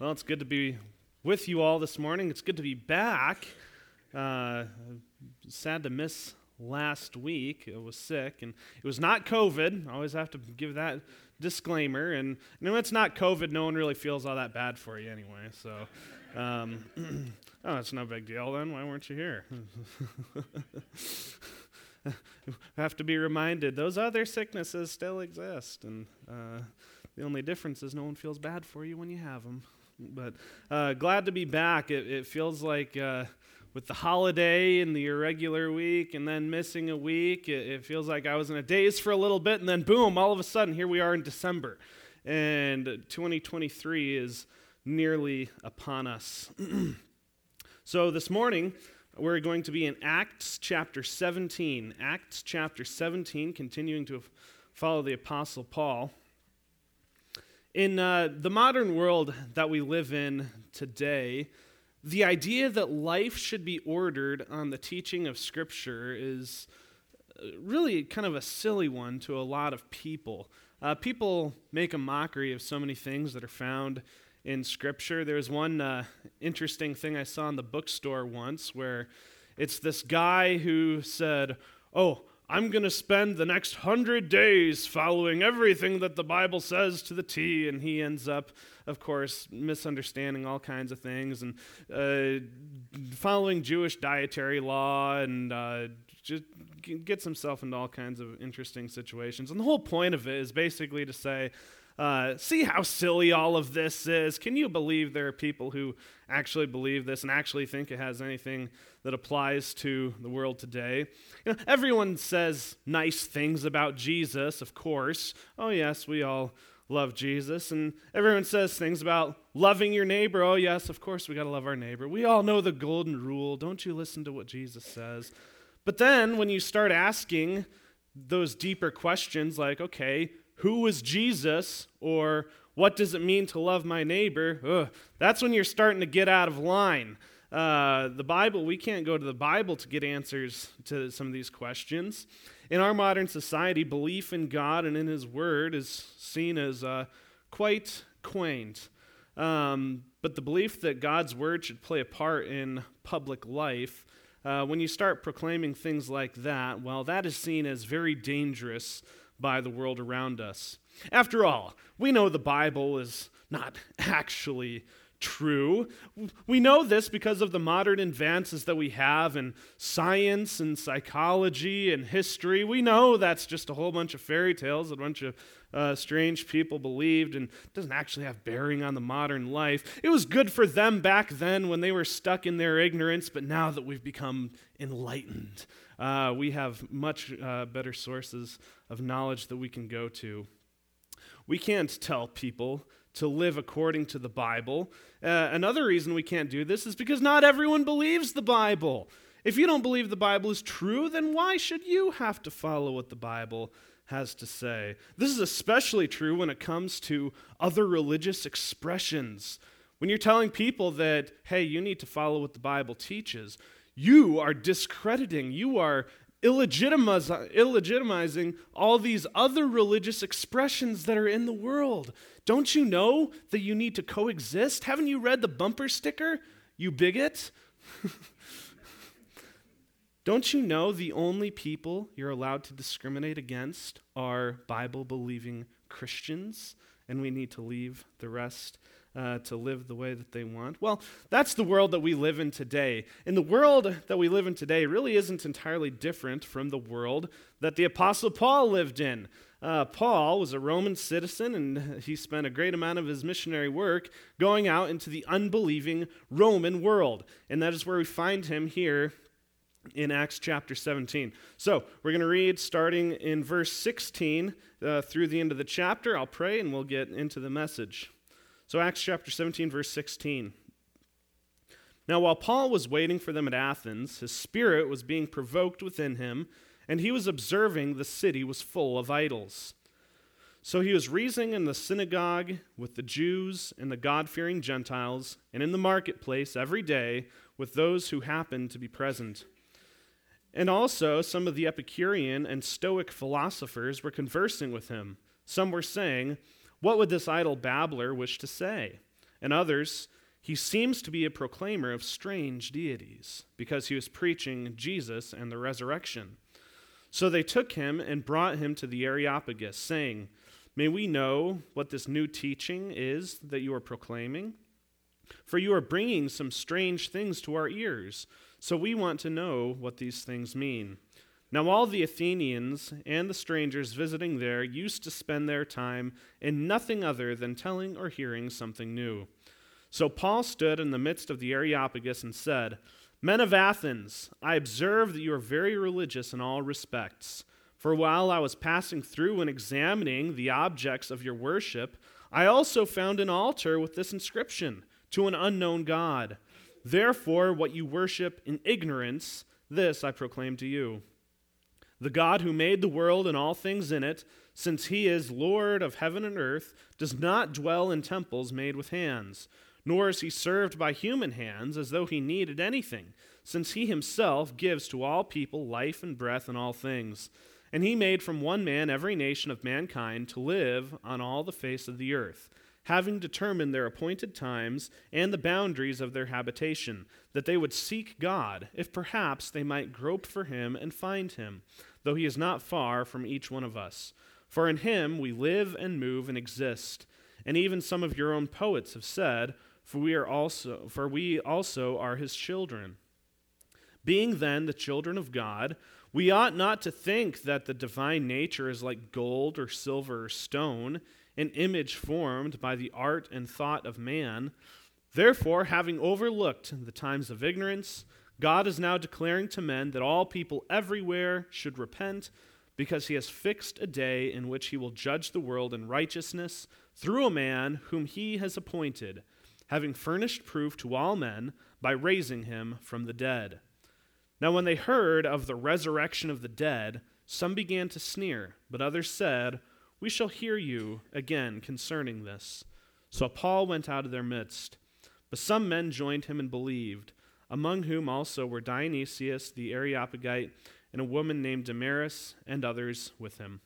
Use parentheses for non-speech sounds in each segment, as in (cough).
Well, it's good to be with you all this morning. It's good to be back. Uh, sad to miss last week. I was sick, and it was not COVID. I always have to give that disclaimer. And you know, it's not COVID. No one really feels all that bad for you anyway. So, um, (clears throat) oh, it's no big deal then. Why weren't you here? (laughs) have to be reminded those other sicknesses still exist, and uh, the only difference is no one feels bad for you when you have them. But uh, glad to be back. It, it feels like uh, with the holiday and the irregular week and then missing a week, it, it, feels like I was in a daze for a little bit and then boom, all of a sudden, here we are in December. And 2023 is nearly upon us. (clears throat) so this morning, we're going to be in Acts chapter 17. Acts chapter 17, continuing to follow the Apostle Paul. In uh, the modern world that we live in today, the idea that life should be ordered on the teaching of Scripture is uh, really kind of a silly one to a lot of people. Uh, people make a mockery of so many things that are found in Scripture. There's one uh, interesting thing I saw in the bookstore once where it's this guy who said, Oh, I'm going to spend the next hundred days following everything that the Bible says to the T. And he ends up, of course, misunderstanding all kinds of things and uh, following Jewish dietary law and uh, just gets himself into all kinds of interesting situations. And the whole point of it is basically to say, uh, see how silly all of this is. Can you believe there are people who actually believe this and actually think it has anything that applies to the world today? You know, everyone says nice things about Jesus, of course. Oh, yes, we all love Jesus. And everyone says things about loving your neighbor. Oh, yes, of course, we got to love our neighbor. We all know the golden rule. Don't you listen to what Jesus says? But then when you start asking those deeper questions, like, okay, who was Jesus or what does it mean to love my neighbor, ugh, that's when you're starting to get out of line. Uh, the Bible, we can't go to the Bible to get answers to some of these questions. In our modern society, belief in God and in His Word is seen as uh, quite quaint. Um, but the belief that God's Word should play a part in public life, uh, when you start proclaiming things like that, well, that is seen as very dangerous by the world around us. After all, we know the Bible is not (laughs) actually true. We know this because of the modern advances that we have in science and psychology and history. We know that's just a whole bunch of fairy tales that a bunch of uh, strange people believed and doesn't actually have bearing on the modern life. It was good for them back then when they were stuck in their ignorance, but now that we've become enlightened, uh, we have much uh, better sources of knowledge that we can go to. We can't tell people to live according to the Bible. Uh, another reason we can't do this is because not everyone believes the Bible. If you don't believe the Bible is true, then why should you have to follow what the Bible has to say? This is especially true when it comes to other religious expressions. When you're telling people that, hey, you need to follow what the Bible teaches, you are discrediting, you are illegitimizing all these other religious expressions that are in the world. Don't you know that you need to coexist? Haven't you read the bumper sticker, you bigot? (laughs) Don't you know the only people you're allowed to discriminate against are Bible believing Christians? And we need to leave the rest uh, to live the way that they want? Well, that's the world that we live in today. And the world that we live in today really isn't entirely different from the world that the Apostle Paul lived in. Uh, Paul was a Roman citizen, and he spent a great amount of his missionary work going out into the unbelieving Roman world. And that is where we find him here in Acts chapter 17. So we're going to read starting in verse 16 uh, through the end of the chapter. I'll pray and we'll get into the message. So, Acts chapter 17, verse 16. Now, while Paul was waiting for them at Athens, his spirit was being provoked within him, and he was observing the city was full of idols. So he was reasoning in the synagogue with the Jews and the God fearing Gentiles, and in the marketplace every day with those who happened to be present. And also, some of the Epicurean and Stoic philosophers were conversing with him. Some were saying, what would this idle babbler wish to say? and others, he seems to be a proclaimer of strange deities because he was preaching Jesus and the resurrection. So they took him and brought him to the Areopagus, saying, May we know what this new teaching is that you are proclaiming? For you are bringing some strange things to our ears, so we want to know what these things mean. Now, all the Athenians and the strangers visiting there used to spend their time in nothing other than telling or hearing something new. So Paul stood in the midst of the Areopagus and said, Men of Athens, I observe that you are very religious in all respects. For while I was passing through and examining the objects of your worship, I also found an altar with this inscription To an unknown God. Therefore, what you worship in ignorance, this I proclaim to you. The God who made the world and all things in it, since he is Lord of heaven and earth, does not dwell in temples made with hands, nor is he served by human hands as though he needed anything, since he himself gives to all people life and breath and all things. And he made from one man every nation of mankind to live on all the face of the earth having determined their appointed times and the boundaries of their habitation, that they would seek God, if perhaps they might grope for him and find him, though he is not far from each one of us. For in him we live and move and exist. And even some of your own poets have said, for we are also for we also are his children. Being then the children of God, we ought not to think that the divine nature is like gold or silver or stone an image formed by the art and thought of man. Therefore, having overlooked the times of ignorance, God is now declaring to men that all people everywhere should repent, because he has fixed a day in which he will judge the world in righteousness through a man whom he has appointed, having furnished proof to all men by raising him from the dead. Now, when they heard of the resurrection of the dead, some began to sneer, but others said, we shall hear you again concerning this. So Paul went out of their midst. But some men joined him and believed, among whom also were Dionysius the Areopagite and a woman named Damaris and others with him.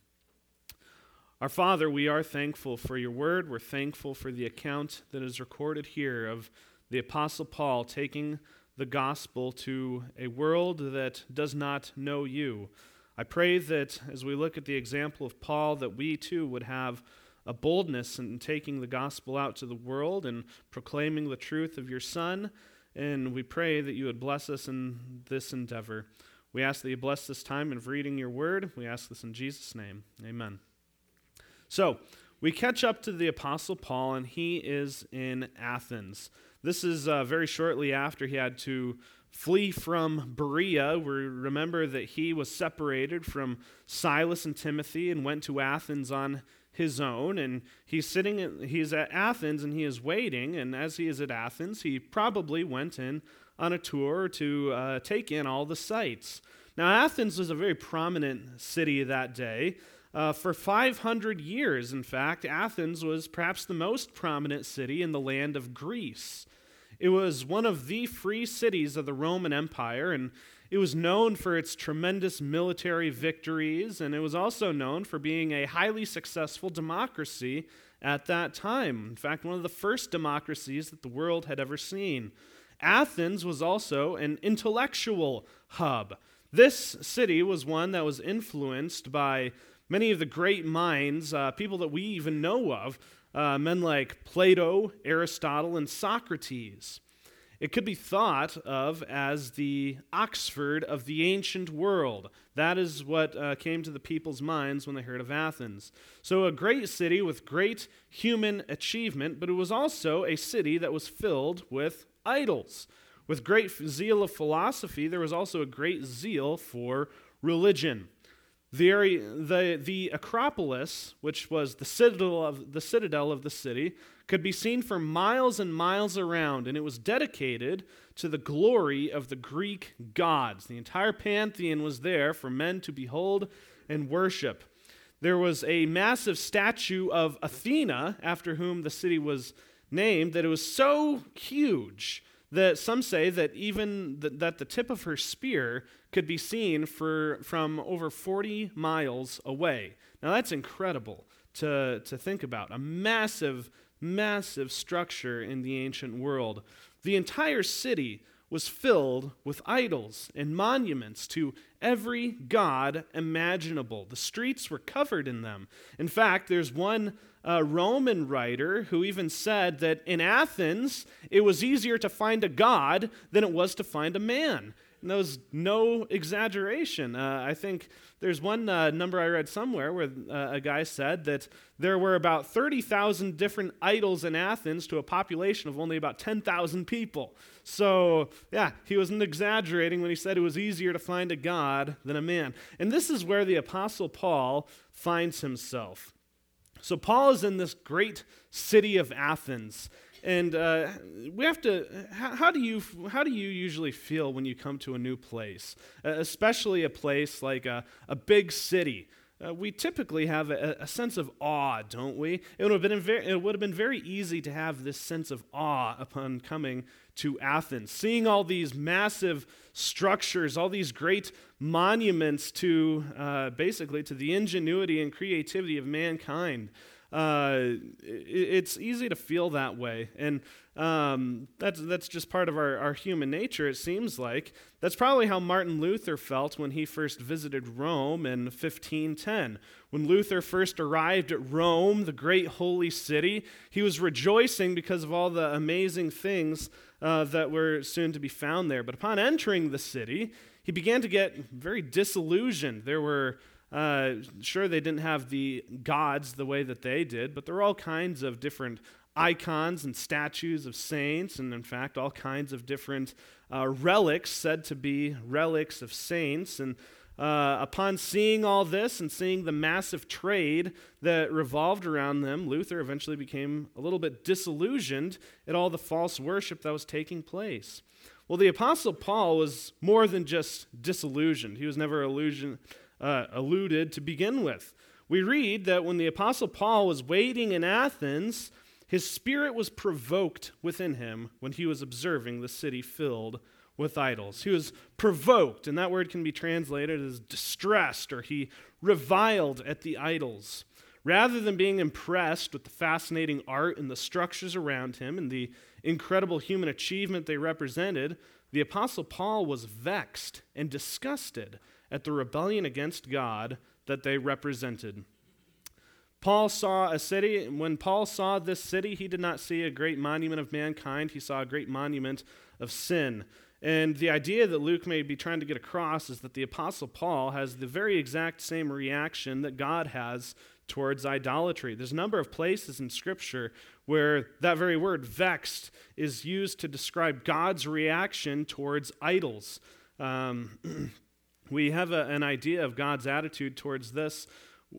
Our Father, we are thankful for your word. We're thankful for the account that is recorded here of the Apostle Paul taking the gospel to a world that does not know you I pray that as we look at the example of Paul, that we too would have a boldness in taking the gospel out to the world and proclaiming the truth of your Son. And we pray that you would bless us in this endeavor. We ask that you bless this time of reading your word. We ask this in Jesus' name. Amen. So, we catch up to the Apostle Paul, and he is in Athens. This is uh, very shortly after he had to flee from Berea. We remember that he was separated from Silas and Timothy and went to Athens on his own. And he's sitting, in, he's at Athens and he is waiting. And as he is at Athens, he probably went in on a tour to uh, take in all the sights. Now, Athens was a very prominent city that day. Uh, for 500 years, in fact, Athens was perhaps the most prominent city in the land of Greece. It was one of the free cities of the Roman Empire, and it was known for its tremendous military victories, and it was also known for being a highly successful democracy at that time. In fact, one of the first democracies that the world had ever seen. Athens was also an intellectual hub. This city was one that was influenced by many of the great minds, uh, people that we even know of, uh, men like Plato, Aristotle, and Socrates. It could be thought of as the Oxford of the ancient world. That is what uh, came to the people's minds when they heard of Athens. So, a great city with great human achievement, but it was also a city that was filled with idols. With great zeal of philosophy, there was also a great zeal for religion. The, area, the, the Acropolis, which was the citadel, of, the citadel of the city, could be seen for miles and miles around, and it was dedicated to the glory of the Greek gods. The entire pantheon was there for men to behold and worship. There was a massive statue of Athena, after whom the city was named, that it was so huge that some say that even the, that the tip of her spear could be seen for, from over 40 miles away. Now that's incredible to, to think about. A massive, massive structure in the ancient world. The entire city was filled with idols and monuments to every god imaginable. The streets were covered in them. In fact, there's one uh, Roman writer who even said that in Athens, it was easier to find a god than it was to find a man. And that was no exaggeration. Uh, I think there's one uh, number I read somewhere where uh, a guy said that there were about 30,000 different idols in Athens to a population of only about 10,000 people. So, yeah, he wasn't exaggerating when he said it was easier to find a God than a man. And this is where the Apostle Paul finds himself. So, Paul is in this great city of Athens. And uh, we have to. How, how, do you how do you usually feel when you come to a new place, uh, especially a place like a, a big city? Uh, we typically have a, a, sense of awe, don't we? It would, have been very, it would have been very easy to have this sense of awe upon coming to Athens, seeing all these massive structures, all these great monuments to uh, basically to the ingenuity and creativity of mankind uh, it's easy to feel that way. And um, that's, that's just part of our, our human nature, it seems like. That's probably how Martin Luther felt when he first visited Rome in 1510. When Luther first arrived at Rome, the great holy city, he was rejoicing because of all the amazing things uh, that were soon to be found there. But upon entering the city, he began to get very disillusioned. There were uh, sure, they didn't have the gods the way that they did, but there were all kinds of different icons and statues of saints, and in fact, all kinds of different uh, relics said to be relics of saints. And uh, upon seeing all this and seeing the massive trade that revolved around them, Luther eventually became a little bit disillusioned at all the false worship that was taking place. Well, the Apostle Paul was more than just disillusioned. He was never illusioned uh, alluded to begin with. We read that when the Apostle Paul was waiting in Athens, his spirit was provoked within him when he was observing the city filled with idols. He was provoked, and that word can be translated as distressed, or he reviled at the idols. Rather than being impressed with the fascinating art and the structures around him and the incredible human achievement they represented, the Apostle Paul was vexed and disgusted at the rebellion against God that they represented. Paul saw a city, when Paul saw this city, he did not see a great monument of mankind, he saw a great monument of sin. And the idea that Luke may be trying to get across is that the Apostle Paul has the very exact same reaction that God has towards idolatry. There's a number of places in Scripture where that very word, vexed, is used to describe God's reaction towards idols. Um, (clears throat) we have a, an idea of God's attitude towards this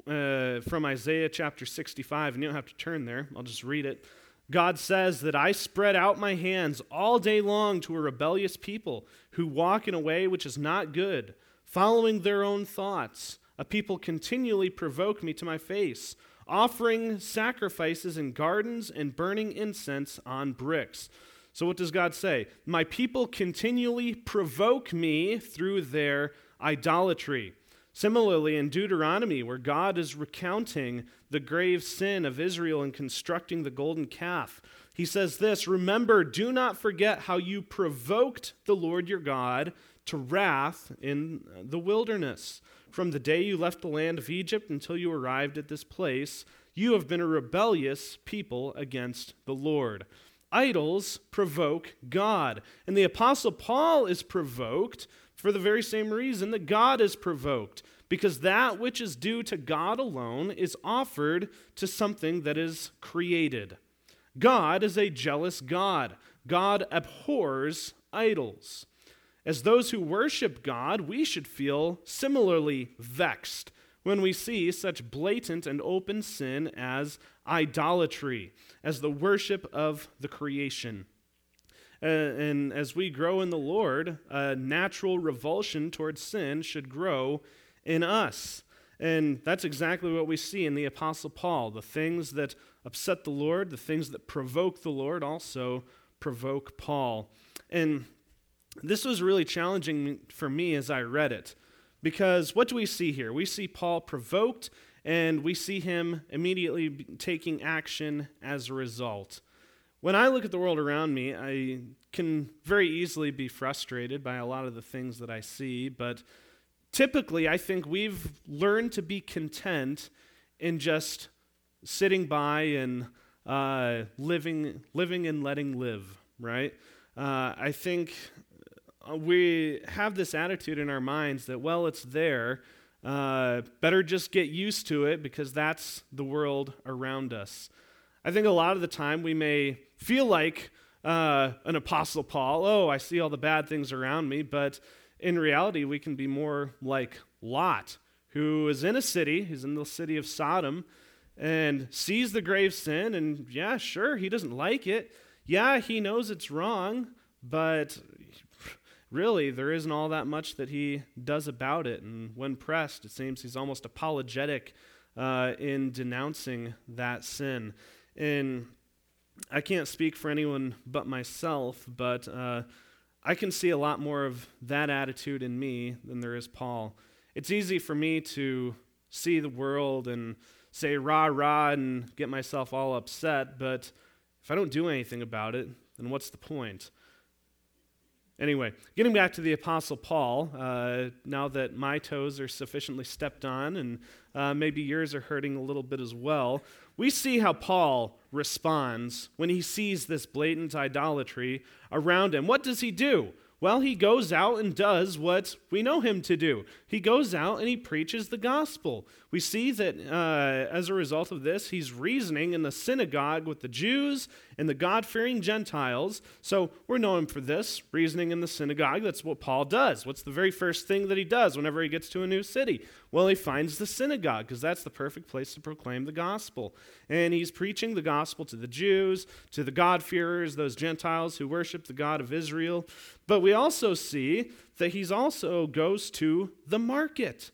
uh, from Isaiah chapter 65, and you don't have to turn there, I'll just read it. God says that I spread out my hands all day long to a rebellious people who walk in a way which is not good, following their own thoughts. A people continually provoke me to my face, offering sacrifices in gardens and burning incense on bricks. So, what does God say? My people continually provoke me through their idolatry. Similarly, in Deuteronomy, where God is recounting the grave sin of Israel in constructing the golden calf, he says this Remember, do not forget how you provoked the Lord your God to wrath in the wilderness. From the day you left the land of Egypt until you arrived at this place, you have been a rebellious people against the Lord. Idols provoke God. And the Apostle Paul is provoked for the very same reason that God is provoked, because that which is due to God alone is offered to something that is created. God is a jealous God. God abhors idols. As those who worship God, we should feel similarly vexed when we see such blatant and open sin as idolatry, as the worship of the creation. Uh, and as we grow in the Lord, a natural revulsion towards sin should grow in us. And that's exactly what we see in the Apostle Paul. The things that upset the Lord, the things that provoke the Lord, also provoke Paul. And this was really challenging for me as I read it. Because what do we see here? We see Paul provoked and we see him immediately taking action as a result. When I look at the world around me, I can very easily be frustrated by a lot of the things that I see, but typically I think we've learned to be content in just sitting by and uh, living, living and letting live, right? Uh, I think we have this attitude in our minds that, well, it's there. Uh, better just get used to it because that's the world around us. I think a lot of the time we may feel like uh, an Apostle Paul, oh, I see all the bad things around me, but in reality, we can be more like Lot, who is in a city, he's in the city of Sodom, and sees the grave sin, and yeah, sure, he doesn't like it. Yeah, he knows it's wrong, but really, there isn't all that much that he does about it. And when pressed, it seems he's almost apologetic uh, in denouncing that sin. And I can't speak for anyone but myself, but uh, I can see a lot more of that attitude in me than there is Paul. It's easy for me to see the world and say rah rah and get myself all upset, but if I don't do anything about it, then what's the point? Anyway, getting back to the Apostle Paul, uh, now that my toes are sufficiently stepped on and uh, maybe yours are hurting a little bit as well, we see how Paul responds when he sees this blatant idolatry around him. What does he do? Well, he goes out and does what we know him to do. He goes out and he preaches the gospel. We see that uh, as a result of this, he's reasoning in the synagogue with the Jews and the God fearing Gentiles. So we're known for this, reasoning in the synagogue. That's what Paul does. What's the very first thing that he does whenever he gets to a new city? Well, he finds the synagogue because that's the perfect place to proclaim the gospel. And he's preaching the gospel to the Jews, to the God-fearers, those Gentiles who worship the God of Israel. But we also see that he also goes to the market.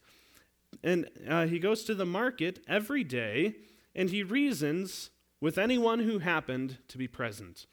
And uh, he goes to the market every day and he reasons with anyone who happened to be present.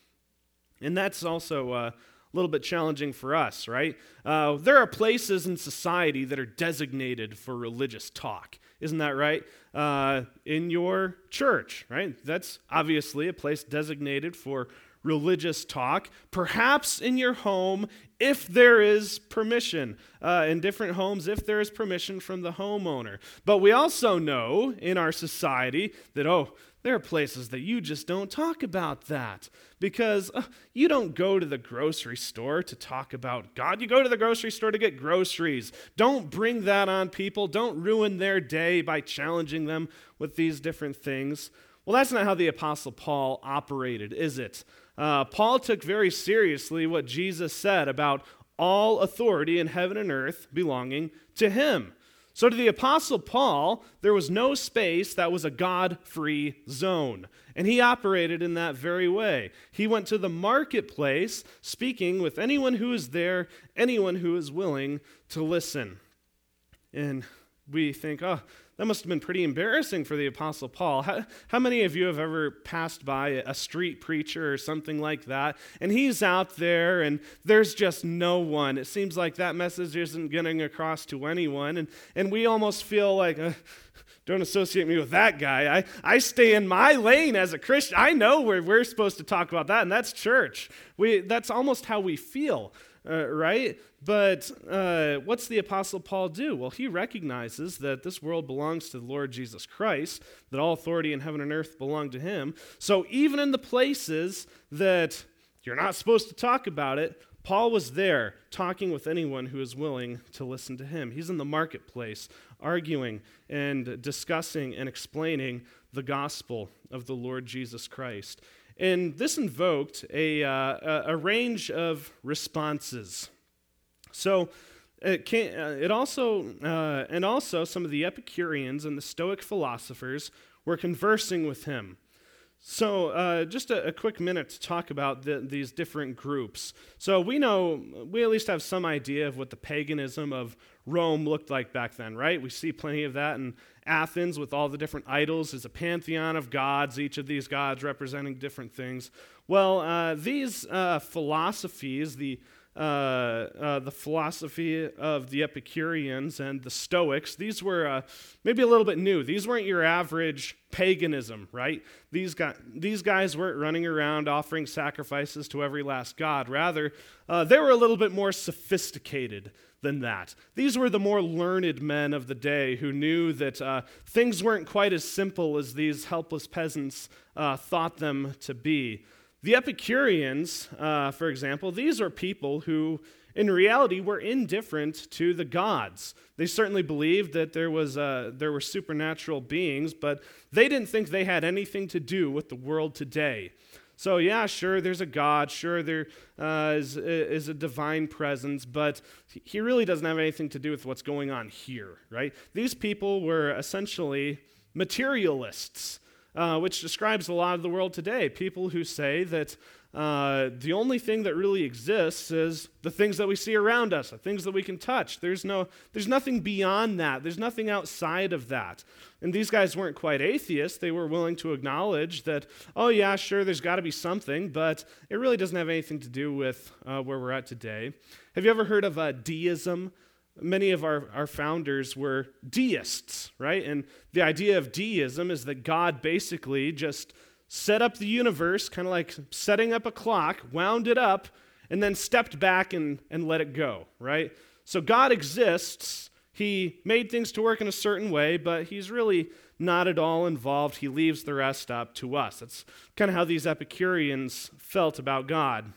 And that's also uh, a little bit challenging for us, right? Uh, there are places in society that are designated for religious talk. Isn't that right? Uh, in your church, right? That's obviously a place designated for religious talk, perhaps in your home if there is permission. Uh, in different homes, if there is permission from the homeowner. But we also know in our society that, oh, there are places that you just don't talk about that because uh, you don't go to the grocery store to talk about God. You go to the grocery store to get groceries. Don't bring that on people. Don't ruin their day by challenging them with these different things. Well, that's not how the Apostle Paul operated, is it? Uh, Paul took very seriously what Jesus said about all authority in heaven and earth belonging to him. So, to the Apostle Paul, there was no space that was a God free zone. And he operated in that very way. He went to the marketplace, speaking with anyone who is there, anyone who is willing to listen. And we think, oh, that must have been pretty embarrassing for the Apostle Paul. How, how, many of you have ever passed by a street preacher or something like that, and he's out there and there's just no one? It seems like that message isn't getting across to anyone, and, and we almost feel like, uh, don't associate me with that guy. I, I stay in my lane as a Christian. I know where we're supposed to talk about that, and that's church. We, that's almost how we feel uh, right? But uh, what's the Apostle Paul do? Well, he recognizes that this world belongs to the Lord Jesus Christ, that all authority in heaven and earth belong to him. So even in the places that you're not supposed to talk about it, Paul was there talking with anyone who is willing to listen to him. He's in the marketplace arguing and discussing and explaining the gospel of the Lord Jesus Christ. And this invoked a, uh, a range of responses. So, it, can, uh, it also, uh, and also some of the Epicureans and the Stoic philosophers were conversing with him. So, uh, just a, a, quick minute to talk about the, these different groups. So, we know, we at least have some idea of what the paganism of Rome looked like back then, right? We see plenty of that in Athens with all the different idols There's a pantheon of gods, each of these gods representing different things. Well, uh, these uh, philosophies, the uh, uh, the philosophy of the Epicureans and the Stoics, these were uh, maybe a little bit new. These weren't your average paganism, right? These, guys, these guys weren't running around offering sacrifices to every last god. Rather, uh, they were a little bit more sophisticated than that. These were the more learned men of the day who knew that uh, things weren't quite as simple as these helpless peasants thought them to be. The Epicureans, uh, for example, these are people who, in reality, were indifferent to the gods. They certainly believed that there, was, uh, there were supernatural beings, but they didn't think they had anything to do with the world today. So, yeah, sure, there's a God, sure, there uh, is, is a divine presence, but he really doesn't have anything to do with what's going on here, right? These people were essentially materialists uh, which describes a lot of the world today. People who say that uh, the only thing that really exists is the things that we see around us, the things that we can touch. There's, no, there's nothing beyond that, there's nothing outside of that. And these guys weren't quite atheists. They were willing to acknowledge that, oh, yeah, sure, there's got to be something, but it really doesn't have anything to do with uh, where we're at today. Have you ever heard of uh, deism? Many of our, our founders were deists, right? And the idea of deism is that God basically just set up the universe, kind of like setting up a clock, wound it up, and then stepped back and, and let it go, right? So God exists. He made things to work in a certain way, but he's really not at all involved. He leaves the rest up to us. That's kind of how these Epicureans felt about God.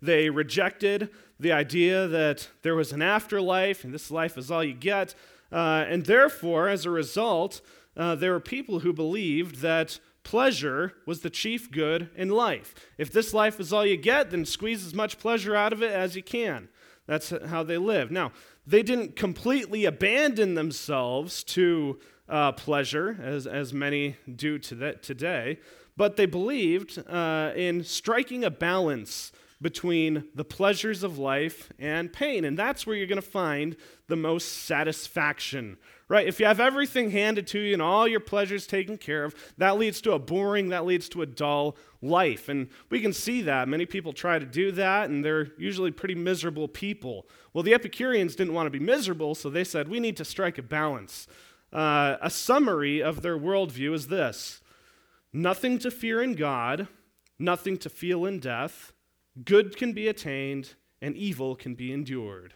They rejected the idea that there was an afterlife and this life is all you get. Uh, and therefore, as a result, uh, there were people who believed that pleasure was the chief good in life. If this life is all you get, then squeeze as much pleasure out of it as you can. That's how they lived. Now, they didn't completely abandon themselves to uh, pleasure, as, as many do to today, but they believed uh, in striking a balance between the pleasures of life and pain. And that's where you're going to find the most satisfaction, right? If you have everything handed to you and all your pleasures taken care of, that leads to a boring, that leads to a dull life. And we can see that. Many people try to do that, and they're usually pretty miserable people. Well, the Epicureans didn't want to be miserable, so they said, we need to strike a balance. Uh, a summary of their worldview is this nothing to fear in God, nothing to feel in death Good can be attained and evil can be endured.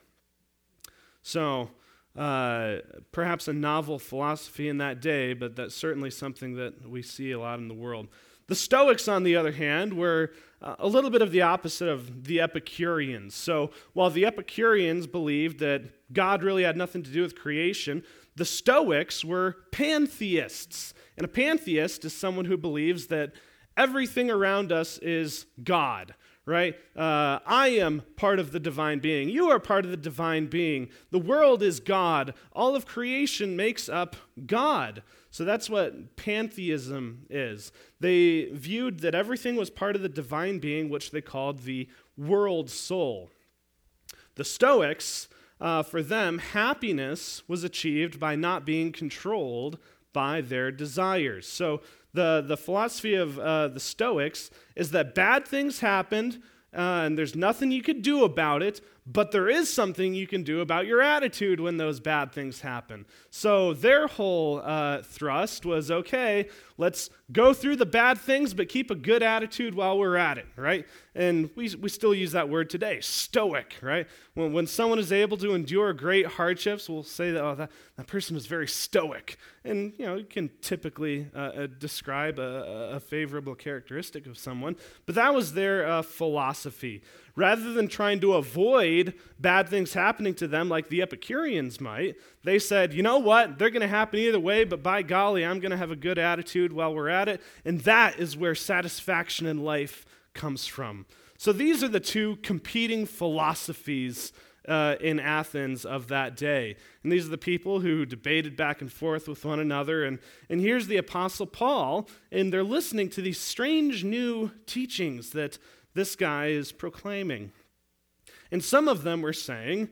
So, uh, perhaps a novel philosophy in that day, but that's certainly something that we see a lot in the world. The Stoics, on the other hand, were uh, a little bit of the opposite of the Epicureans. So, while the Epicureans believed that God really had nothing to do with creation, the Stoics were pantheists. And a pantheist is someone who believes that everything around us is God right? Uh, I am part of the divine being. You are part of the divine being. The world is God. All of creation makes up God. So that's what pantheism is. They viewed that everything was part of the divine being, which they called the world soul. The Stoics, uh, for them, happiness was achieved by not being controlled by their desires. So the, the philosophy of uh, the Stoics is that bad things happened uh, and there's nothing you could do about it, but there is something you can do about your attitude when those bad things happen. So their whole uh, thrust was okay, let's go through the bad things, but keep a good attitude while we're at it, right? And we, we still use that word today, stoic, right? When, when someone is able to endure great hardships, we'll say that, oh, that, that person is very stoic. And, you know, you can typically uh, uh, describe a, a, favorable characteristic of someone, but that was their uh, philosophy. Rather than trying to avoid bad things happening to them like the Epicureans might, they said, you know what? They're going to happen either way, but by golly, I'm going to have a good attitude while we're at it. And that is where satisfaction in life comes from. So these are the two competing philosophies uh, in Athens of that day. And these are the people who debated back and forth with one another. And, and here's the Apostle Paul, and they're listening to these strange new teachings that this guy is proclaiming. And some of them were saying,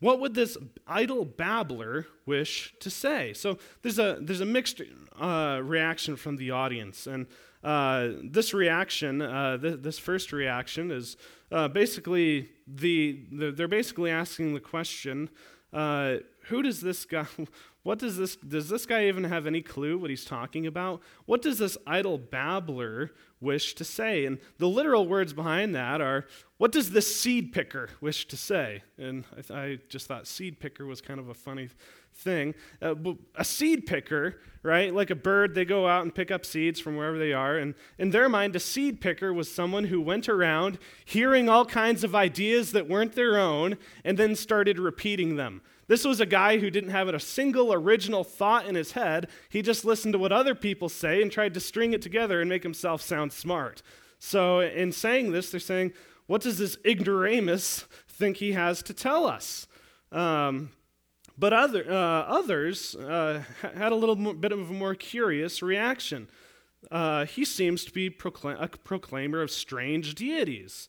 what would this idle babbler wish to say? So there's a, there's a mixed uh, reaction from the audience. And uh, this reaction, uh, th- this first reaction, is uh, basically the, the, they're basically asking the question, uh, who does this guy? (laughs) What does this? Does this guy even have any clue what he's talking about? What does this idle babbler wish to say? And the literal words behind that are, what does this seed picker wish to say? And I, th- I just thought seed picker was kind of a funny thing. Uh, a seed picker, right? Like a bird, they go out and pick up seeds from wherever they are. And in their mind, a seed picker was someone who went around hearing all kinds of ideas that weren't their own and then started repeating them. This was a guy who didn't have a single original thought in his head. He just listened to what other people say and tried to string it together and make himself sound smart. So, in saying this, they're saying, What does this ignoramus think he has to tell us? Um, but other, uh, others uh, had a little bit of a more curious reaction. Uh, he seems to be a proclaimer of strange deities.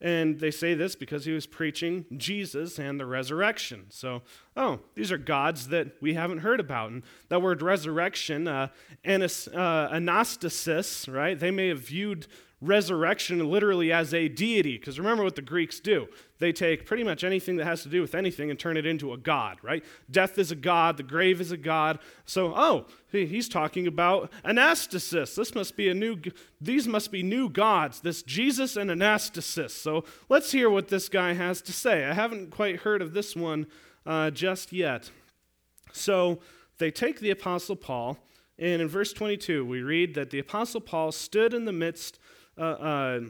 And they say this because he was preaching Jesus and the resurrection. So, oh, these are gods that we haven't heard about. And that word resurrection, uh, anas, uh, anastasis, right? They may have viewed resurrection literally as a deity. Because remember what the Greeks do they take pretty much anything that has to do with anything and turn it into a god, right? Death is a god, the grave is a god. So, oh, he's talking about anastasis. This must be a new, these must be new gods, this Jesus and anastasis. So let's hear what this guy has to say. I haven't quite heard of this one uh, just yet. So they take the Apostle Paul, and in verse 22, we read that the Apostle Paul stood in the midst uh, uh,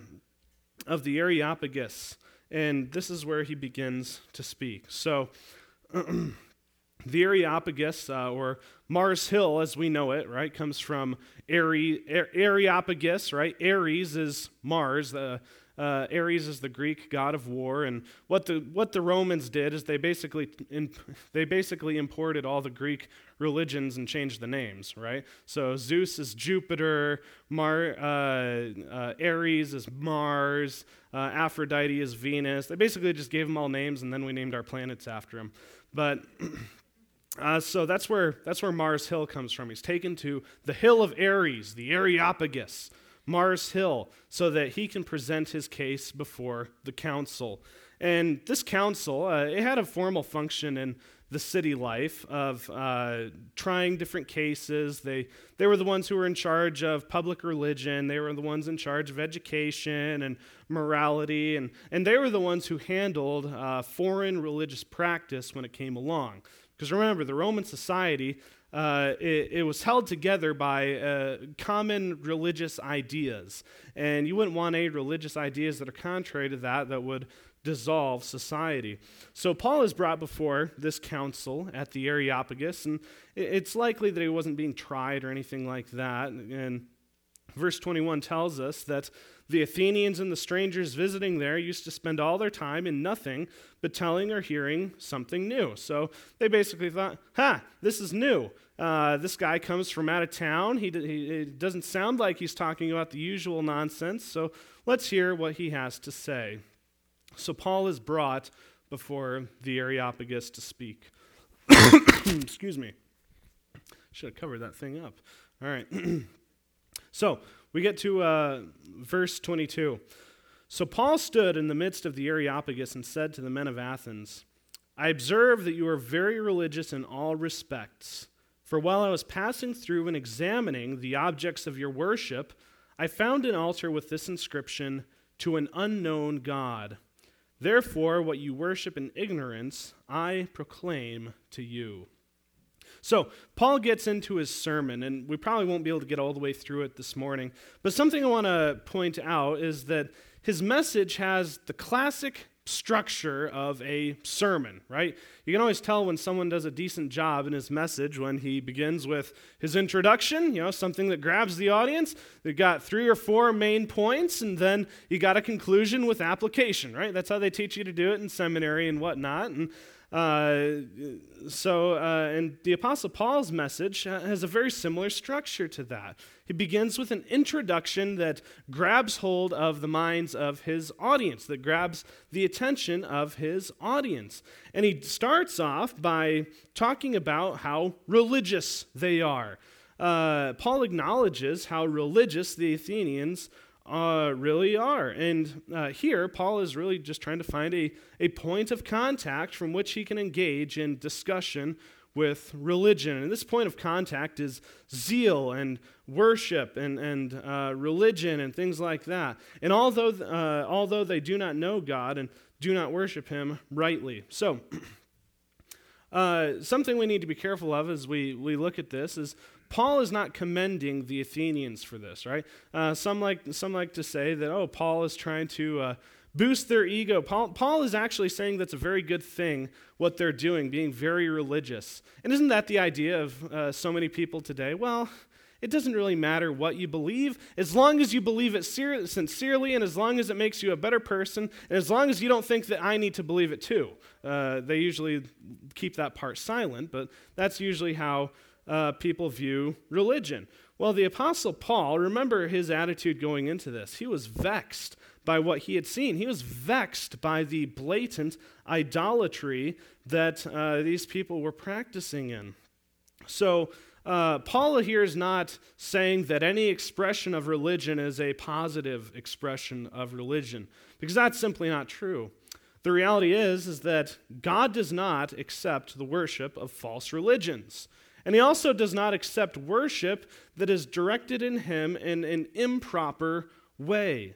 of the Areopagus, and this is where he begins to speak. So, (clears throat) the Areopagus, uh, or Mars Hill as we know it, right, comes from Areopagus, right? Ares is Mars. Uh, uh, Ares is the Greek god of war, and what the what the Romans did is they basically (laughs) they basically imported all the Greek religions and changed the names, right? So Zeus is Jupiter, Mar, uh, uh, Ares is Mars, uh, Aphrodite is Venus. They basically just gave them all names, and then we named our planets after them. But (clears throat) Uh, so that's where, that's where Mars Hill comes from. He's taken to the hill of Ares, the Areopagus, Mars Hill so that he can present his case before the council. And this council, uh, it had a formal function in the city life of uh, trying different cases. They, they were the ones who were in charge of public religion. They were the ones in charge of education and morality. And, and they were the ones who handled uh, foreign religious practice when it came along. Because remember, the Roman society, uh, it, it, was held together by uh, common religious ideas. And you wouldn't want any religious ideas that are contrary to that that would dissolve society. So Paul is brought before this council at the Areopagus, and it's likely that he wasn't being tried or anything like that. And verse 21 tells us that the Athenians and the strangers visiting there used to spend all their time in nothing but telling or hearing something new. So they basically thought, ha, this is new. Uh, this guy comes from out of town. He, he, it doesn't sound like he's talking about the usual nonsense. So let's hear what he has to say. So Paul is brought before the Areopagus to speak. (coughs) Excuse me. Should have covered that thing up. All right. (coughs) so we get to uh, verse 22. So Paul stood in the midst of the Areopagus and said to the men of Athens, I observe that you are very religious in all respects. For while I was passing through and examining the objects of your worship, I found an altar with this inscription To an unknown God. Therefore, what you worship in ignorance, I proclaim to you. So, Paul gets into his sermon, and we probably won't be able to get all the way through it this morning. But something I want to point out is that his message has the classic structure of a sermon, right? You can always tell when someone does a decent job in his message when he begins with his introduction, you know, something that grabs the audience. They've got three or four main points, and then you got a conclusion with application, right? That's how they teach you to do it in seminary and whatnot. And uh, so, uh, and the Apostle Paul's message has a very similar structure to that. He begins with an introduction that grabs hold of the minds of his audience, that grabs the attention of his audience. And he starts off by talking about how religious they are. uh, Paul acknowledges how religious the Athenians uh, really are. And uh, here, Paul is really just trying to find a, a point of contact from which he can engage in discussion with religion. And this point of contact is zeal and worship and, and uh, religion and things like that. And although, uh, although they do not know God and do not worship Him rightly. So, (clears throat) uh, something we need to be careful of as we, we look at this is Paul is not commending the Athenians for this, right? Uh, some, like, some like to say that, oh, Paul is trying to uh, boost their ego. Paul, Paul is actually saying that's a very good thing, what they're doing, being very religious. And isn't that the idea of uh, so many people today? Well, it doesn't really matter what you believe, as long as you believe it sincerely, and as long as it makes you a better person, and as long as you don't think that I need to believe it too. Uh, they usually keep that part silent, but that's usually how uh, people view religion. Well, the Apostle Paul, remember his attitude going into this. He was vexed by what he had seen. He was vexed by the blatant idolatry that uh, these people were practicing in. So, uh, Paul here is not saying that any expression of religion is a positive expression of religion, because that's simply not true. The reality is, is that God does not accept the worship of false religions. And he also does not accept worship that is directed in him in an improper way.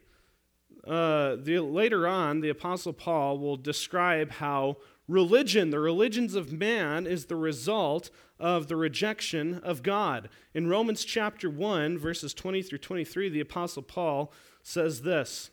Uh, the, later on, the Apostle Paul will describe how religion, the religions of man, is the result of the rejection of God. In Romans chapter 1, verses 20 through 23, the Apostle Paul says this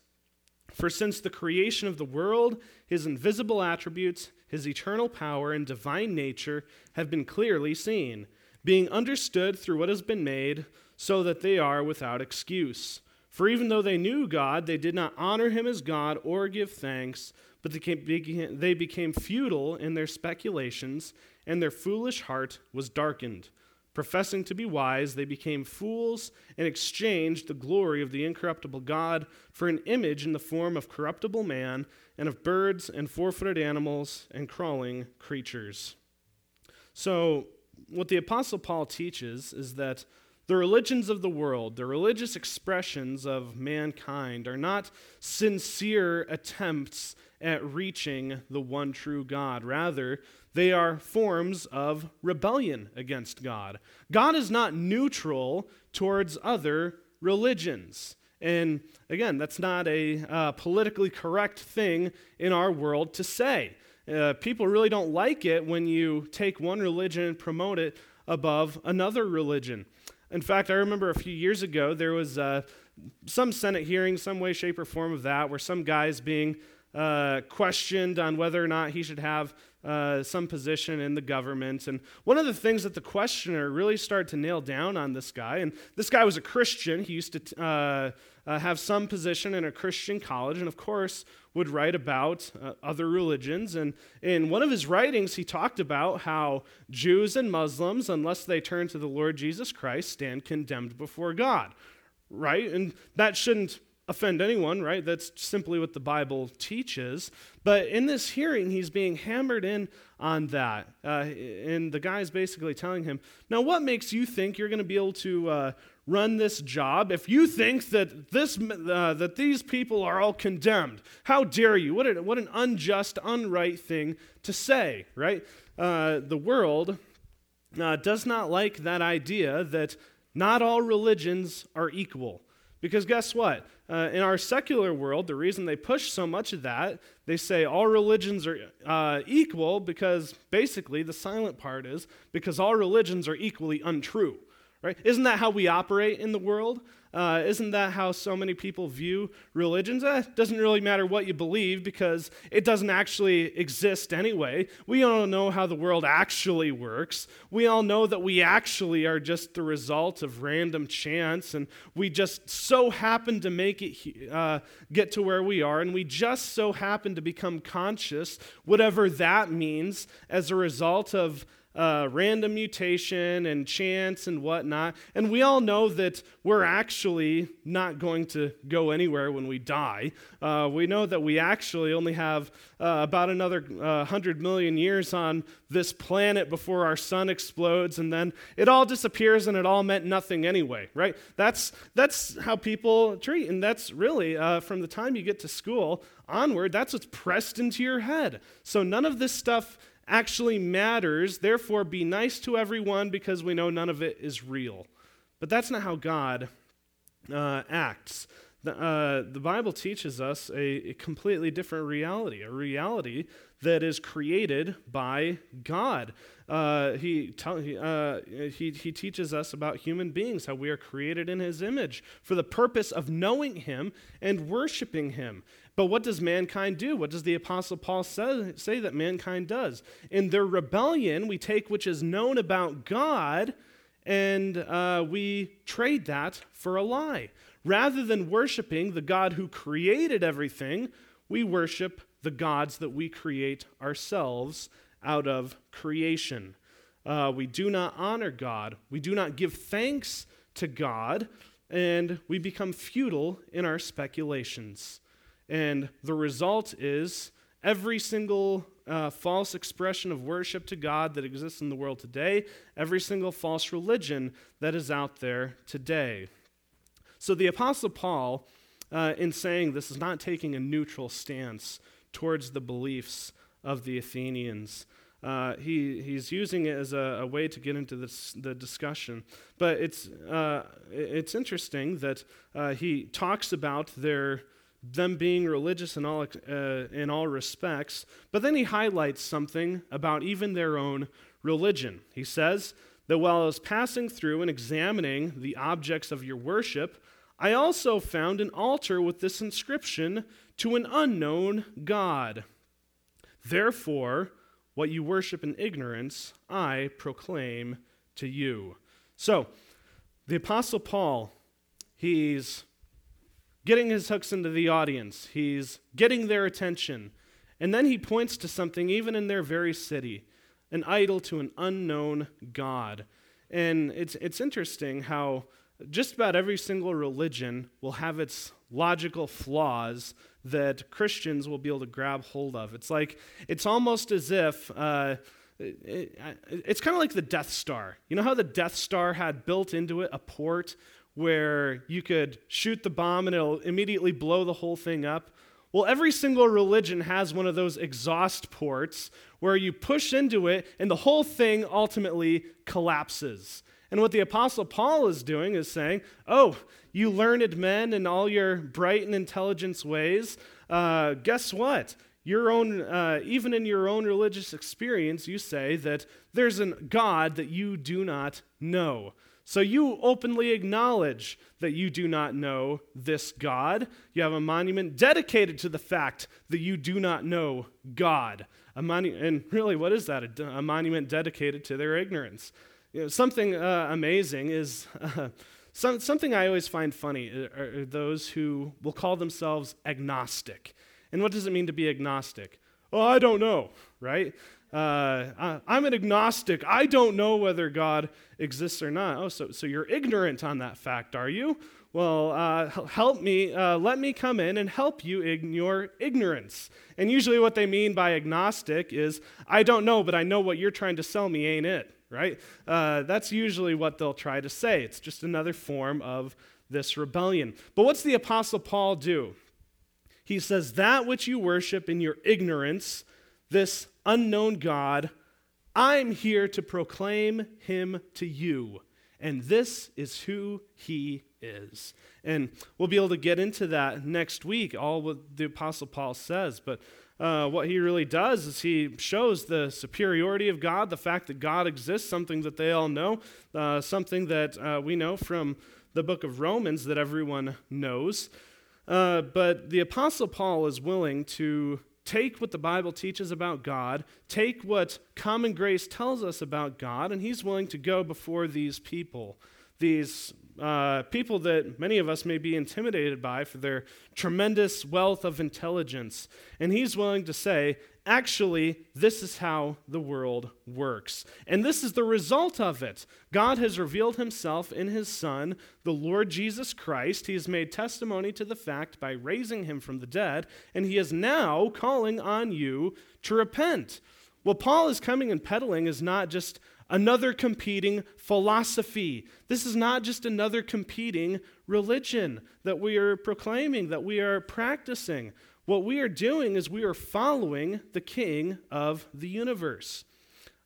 For since the creation of the world, his invisible attributes, his eternal power and divine nature have been clearly seen, being understood through what has been made, so that they are without excuse. For even though they knew God, they did not honor him as God or give thanks, but they became futile in their speculations, and their foolish heart was darkened. Professing to be wise, they became fools and exchanged the glory of the incorruptible God for an image in the form of corruptible man and of birds and four footed animals and crawling creatures. So, what the Apostle Paul teaches is that the religions of the world, the religious expressions of mankind, are not sincere attempts at reaching the one true God. Rather, they are forms of rebellion against God. God is not neutral towards other religions. And again, that's not a uh, politically correct thing in our world to say. Uh, people really don't like it when you take one religion and promote it above another religion. In fact, I remember a few years ago there was uh, some Senate hearing, some way, shape, or form of that, where some guy's being uh, questioned on whether or not he should have uh, some position in the government. And one of the things that the questioner really started to nail down on this guy, and this guy was a Christian, he used to uh, uh, have some position in a Christian college, and of course, would write about uh, other religions. And in one of his writings, he talked about how Jews and Muslims, unless they turn to the Lord Jesus Christ, stand condemned before God. Right? And that shouldn't offend anyone, right? That's simply what the Bible teaches. But in this hearing, he's being hammered in on that. Uh, and the guy's basically telling him, Now, what makes you think you're going to be able to uh, run this job if you think that, this, uh, that these people are all condemned? How dare you? What, a, what an unjust, unright thing to say, right? Uh, the world uh, does not like that idea that not all religions are equal. Because guess what? Uh, in our secular world, the reason they push so much of that, they say all religions are uh, equal because basically the silent part is because all religions are equally untrue. Right? Isn't that how we operate in the world? Uh, isn't that how so many people view religions? Eh, doesn't really matter what you believe because it doesn't actually exist anyway. We all know how the world actually works. We all know that we actually are just the result of random chance, and we just so happen to make it uh, get to where we are, and we just so happen to become conscious, whatever that means, as a result of uh, random mutation and chance and whatnot. And we all know that we're actually not going to go anywhere when we die. Uh, we know that we actually only have uh, about another 100 uh, million years on this planet before our sun explodes, and then it all disappears and it all meant nothing anyway, right? That's, that's how people treat. And that's really, uh, from the time you get to school onward, that's what's pressed into your head. So none of this stuff actually matters. Therefore, be nice to everyone because we know none of it is real. But that's not how God uh, acts. The, uh, the, Bible teaches us a, a, completely different reality, a reality that is created by God. Uh, he, te- uh, he, he teaches us about human beings, how we are created in His image for the purpose of knowing Him and worshiping Him. But what does mankind do? What does the Apostle Paul say, say that mankind does? In their rebellion, we take which is known about God and uh, we trade that for a lie. Rather than worshiping the God who created everything, we worship the gods that we create ourselves out of creation. Uh, we do not honor God, we do not give thanks to God, and we become futile in our speculations. And the result is every single uh, false expression of worship to God that exists in the world today, every single false religion that is out there today. So the Apostle Paul, uh, in saying this, is not taking a neutral stance towards the beliefs of the Athenians. Uh, he, he's using it as a, a, way to get into this, the discussion. But it's, uh, it's interesting that uh, he talks about their them being religious in all, uh, in all respects, but then he highlights something about even their own religion. He says that while I was passing through and examining the objects of your worship, I also found an altar with this inscription to an unknown God. Therefore, what you worship in ignorance, I proclaim to you. So, the Apostle Paul, he's getting his hooks into the audience, he's getting their attention. And then he points to something, even in their very city, an idol to an unknown God. And it's, it's interesting how just about every single religion will have its logical flaws that Christians will be able to grab hold of. It's like, it's almost as if. Uh, it, it, it's kind of like the Death Star. You know how the Death Star had built into it a port where you could shoot the bomb and it'll immediately blow the whole thing up. Well, every single religion has one of those exhaust ports where you push into it and the whole thing ultimately collapses. And what the Apostle Paul is doing is saying, Oh, you learned men in all your bright and intelligent ways, uh, guess what? Your own, uh, even in your own religious experience, you say that there's a God that you do not know. So you openly acknowledge that you do not know this God. You have a monument dedicated to the fact that you do not know God. A monu- and really, what is that? A, monument dedicated to their ignorance. You know, something uh, amazing is uh, some, something I always find funny are, are those who will call themselves agnostic. And what does it mean to be agnostic? Oh, I don't know, right? Uh, I'm an agnostic. I don't know whether God exists or not. Oh, so, so you're ignorant on that fact, are you? Well, uh, help me, uh, let me come in and help you in your ignorance. And usually, what they mean by agnostic is, I don't know, but I know what you're trying to sell me, ain't it? Right? Uh, that's usually what they'll try to say. It's just another form of this rebellion. But what's the Apostle Paul do? He says, That which you worship in your ignorance, this unknown God, I'm here to proclaim him to you. And this is who he is. And we'll be able to get into that next week, all what the Apostle Paul says. But uh, what he really does is he shows the superiority of God, the fact that God exists, something that they all know, uh, something that uh, we know from the book of Romans that everyone knows. Uh, but the Apostle Paul is willing to take what the Bible teaches about God, take what common grace tells us about God, and he's willing to go before these people, these uh, people that many of us may be intimidated by for their tremendous wealth of intelligence. And he's willing to say, actually, this is how the world works. And this is the result of it. God has revealed himself in his Son, the Lord Jesus Christ. He has made testimony to the fact by raising him from the dead, and he is now calling on you to repent. What Paul is coming and peddling is not just another competing philosophy. This is not just another competing religion that we are proclaiming, that we are practicing. What we are doing is we are following the king of the universe.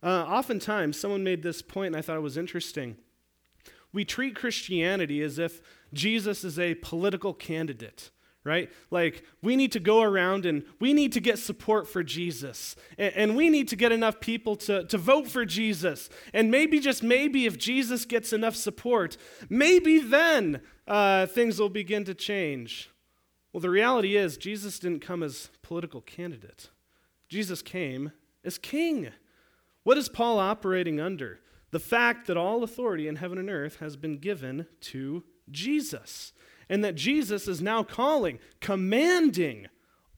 Uh, oftentimes, someone made this point, and I thought it was interesting. We treat Christianity as if Jesus is a political candidate right? Like, we need to go around and we need to get support for Jesus. And, and, we need to get enough people to, to vote for Jesus. And maybe, just maybe, if Jesus gets enough support, maybe then uh, things will begin to change. Well, the reality is, Jesus didn't come as political candidate, Jesus came as king. What is Paul operating under? The fact that all authority in heaven and earth has been given to Jesus and that Jesus is now calling, commanding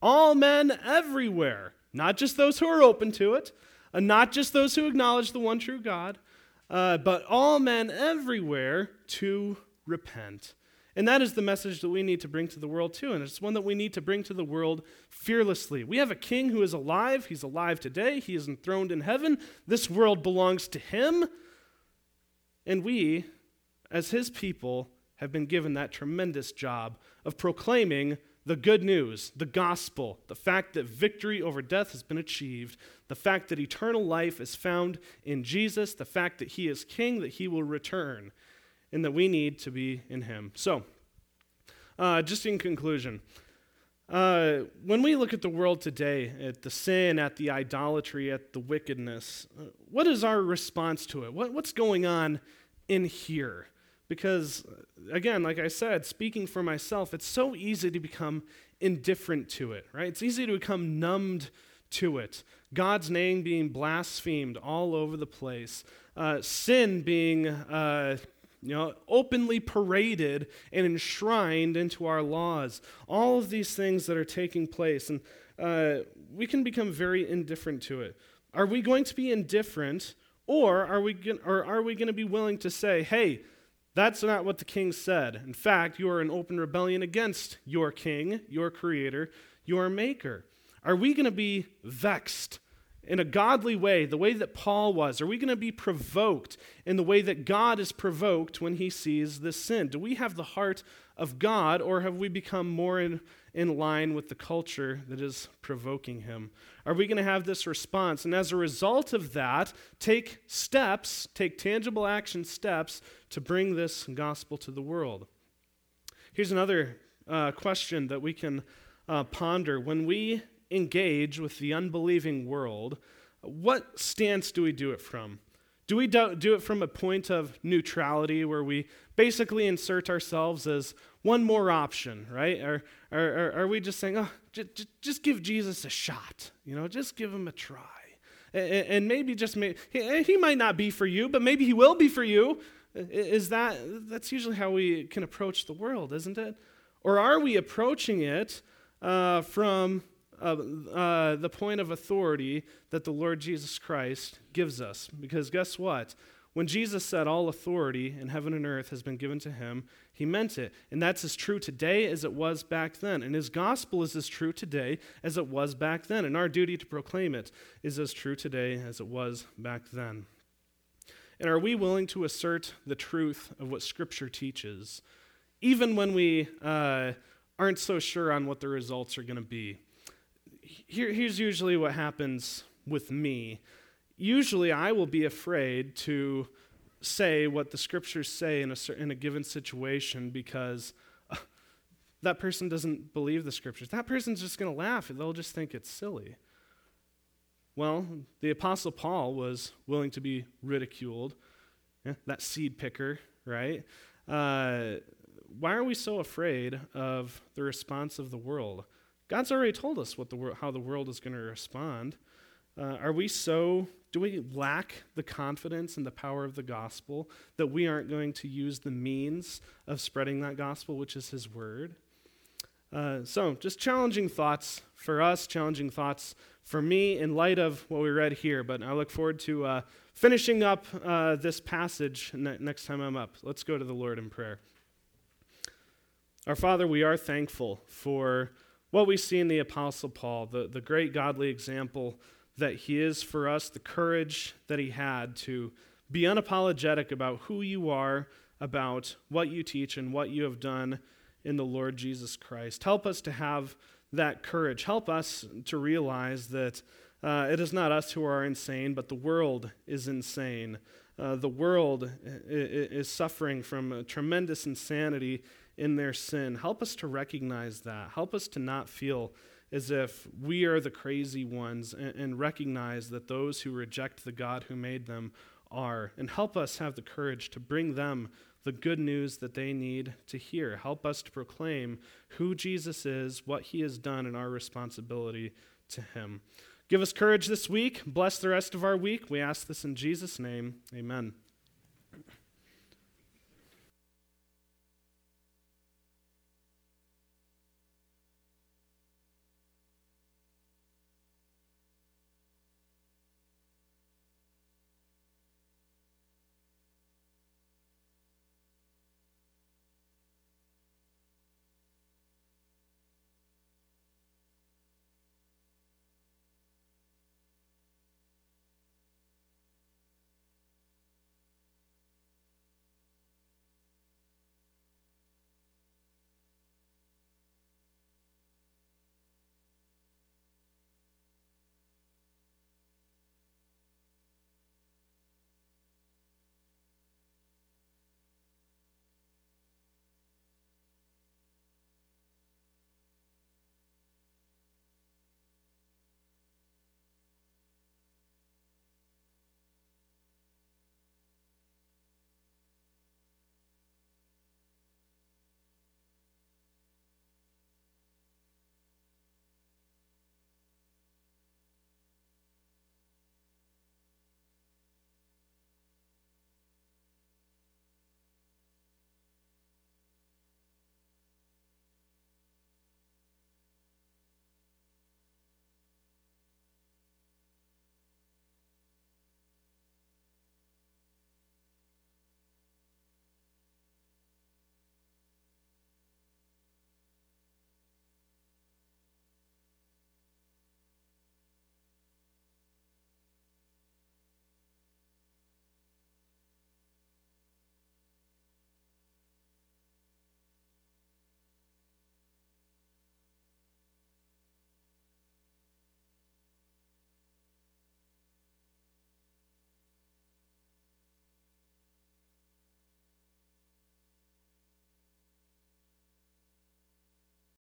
all men everywhere, not just those who are open to it, and not just those who acknowledge the one true God, uh, but all men everywhere to repent. And that is the message that we need to bring to the world too. And it's one that we need to bring to the world fearlessly. We have a king who is alive. He's alive today. He is enthroned in heaven. This world belongs to him. And we, as his people, have been given that tremendous job of proclaiming the good news, the gospel, the fact that victory over death has been achieved, the fact that eternal life is found in Jesus, the fact that he is king, that he will return, and that we need to be in him. So, uh, just in conclusion, uh, when we look at the world today, at the sin, at the idolatry, at the wickedness, uh, what is our response to it? What, what's going on in here? Because, again, like I said, speaking for myself, it's so easy to become indifferent to it, right? It's easy to become numbed to it. God's name being blasphemed all over the place, uh, sin being uh, you know, openly paraded and enshrined into our laws. All of these things that are taking place, and uh, we can become very indifferent to it. Are we going to be indifferent, or are we, or are we going to be willing to say, hey, that's not what the king said. In fact, you are in open rebellion against your king, your creator, your maker. Are we going to be vexed in a godly way, the way that Paul was? Are we going to be provoked in the way that God is provoked when he sees this sin? Do we have the heart of God, or have we become more in, in line with the culture that is provoking him? Are we going to have this response? And as a result of that, take steps, take tangible action steps to bring this gospel to the world. Here's another uh, question that we can uh, ponder. When we engage with the unbelieving world, what stance do we do it from? Do we do, it from a point of neutrality where we basically insert ourselves as one more option, right? Or, or, or are we just saying, oh, just, just give Jesus a shot, you know, just give him a try? And, and maybe just, may, he, he might not be for you, but maybe he will be for you. Is that, that's usually how we can approach the world, isn't it? Or are we approaching it uh, from uh, the point of authority that the Lord Jesus Christ gives us. Because guess what? When Jesus said, All authority in heaven and earth has been given to him, he meant it. And that's as true today as it was back then. And his gospel is as true today as it was back then. And our duty to proclaim it is as true today as it was back then. And are we willing to assert the truth of what Scripture teaches, even when we uh, aren't so sure on what the results are going to be? Here, here's usually what happens with me. Usually, I will be afraid to say what the scriptures say in a, in a given situation because uh, that person doesn't believe the scriptures. That person's just going to laugh. They'll just think it's silly. Well, the Apostle Paul was willing to be ridiculed. Yeah, that seed picker, right? Uh, why are we so afraid of the response of the world? God's already told us what the wor- how the world is going to respond. Uh, are we so, do we lack the confidence and the power of the gospel that we aren't going to use the means of spreading that gospel, which is His word? Uh, so, just challenging thoughts for us, challenging thoughts for me in light of what we read here. But I look forward to uh, finishing up uh, this passage ne- next time I'm up. Let's go to the Lord in prayer. Our Father, we are thankful for what we see in the Apostle Paul, the, the great godly example that he is for us, the courage that he had to be unapologetic about who you are, about what you teach, and what you have done in the Lord Jesus Christ. Help us to have that courage. Help us to realize that uh, it is not us who are insane, but the world is insane. Uh, the world is suffering from a tremendous insanity in their sin. Help us to recognize that. Help us to not feel as if we are the crazy ones and, and recognize that those who reject the God who made them are. And help us have the courage to bring them the good news that they need to hear. Help us to proclaim who Jesus is, what he has done, and our responsibility to him. Give us courage this week. Bless the rest of our week. We ask this in Jesus' name. Amen.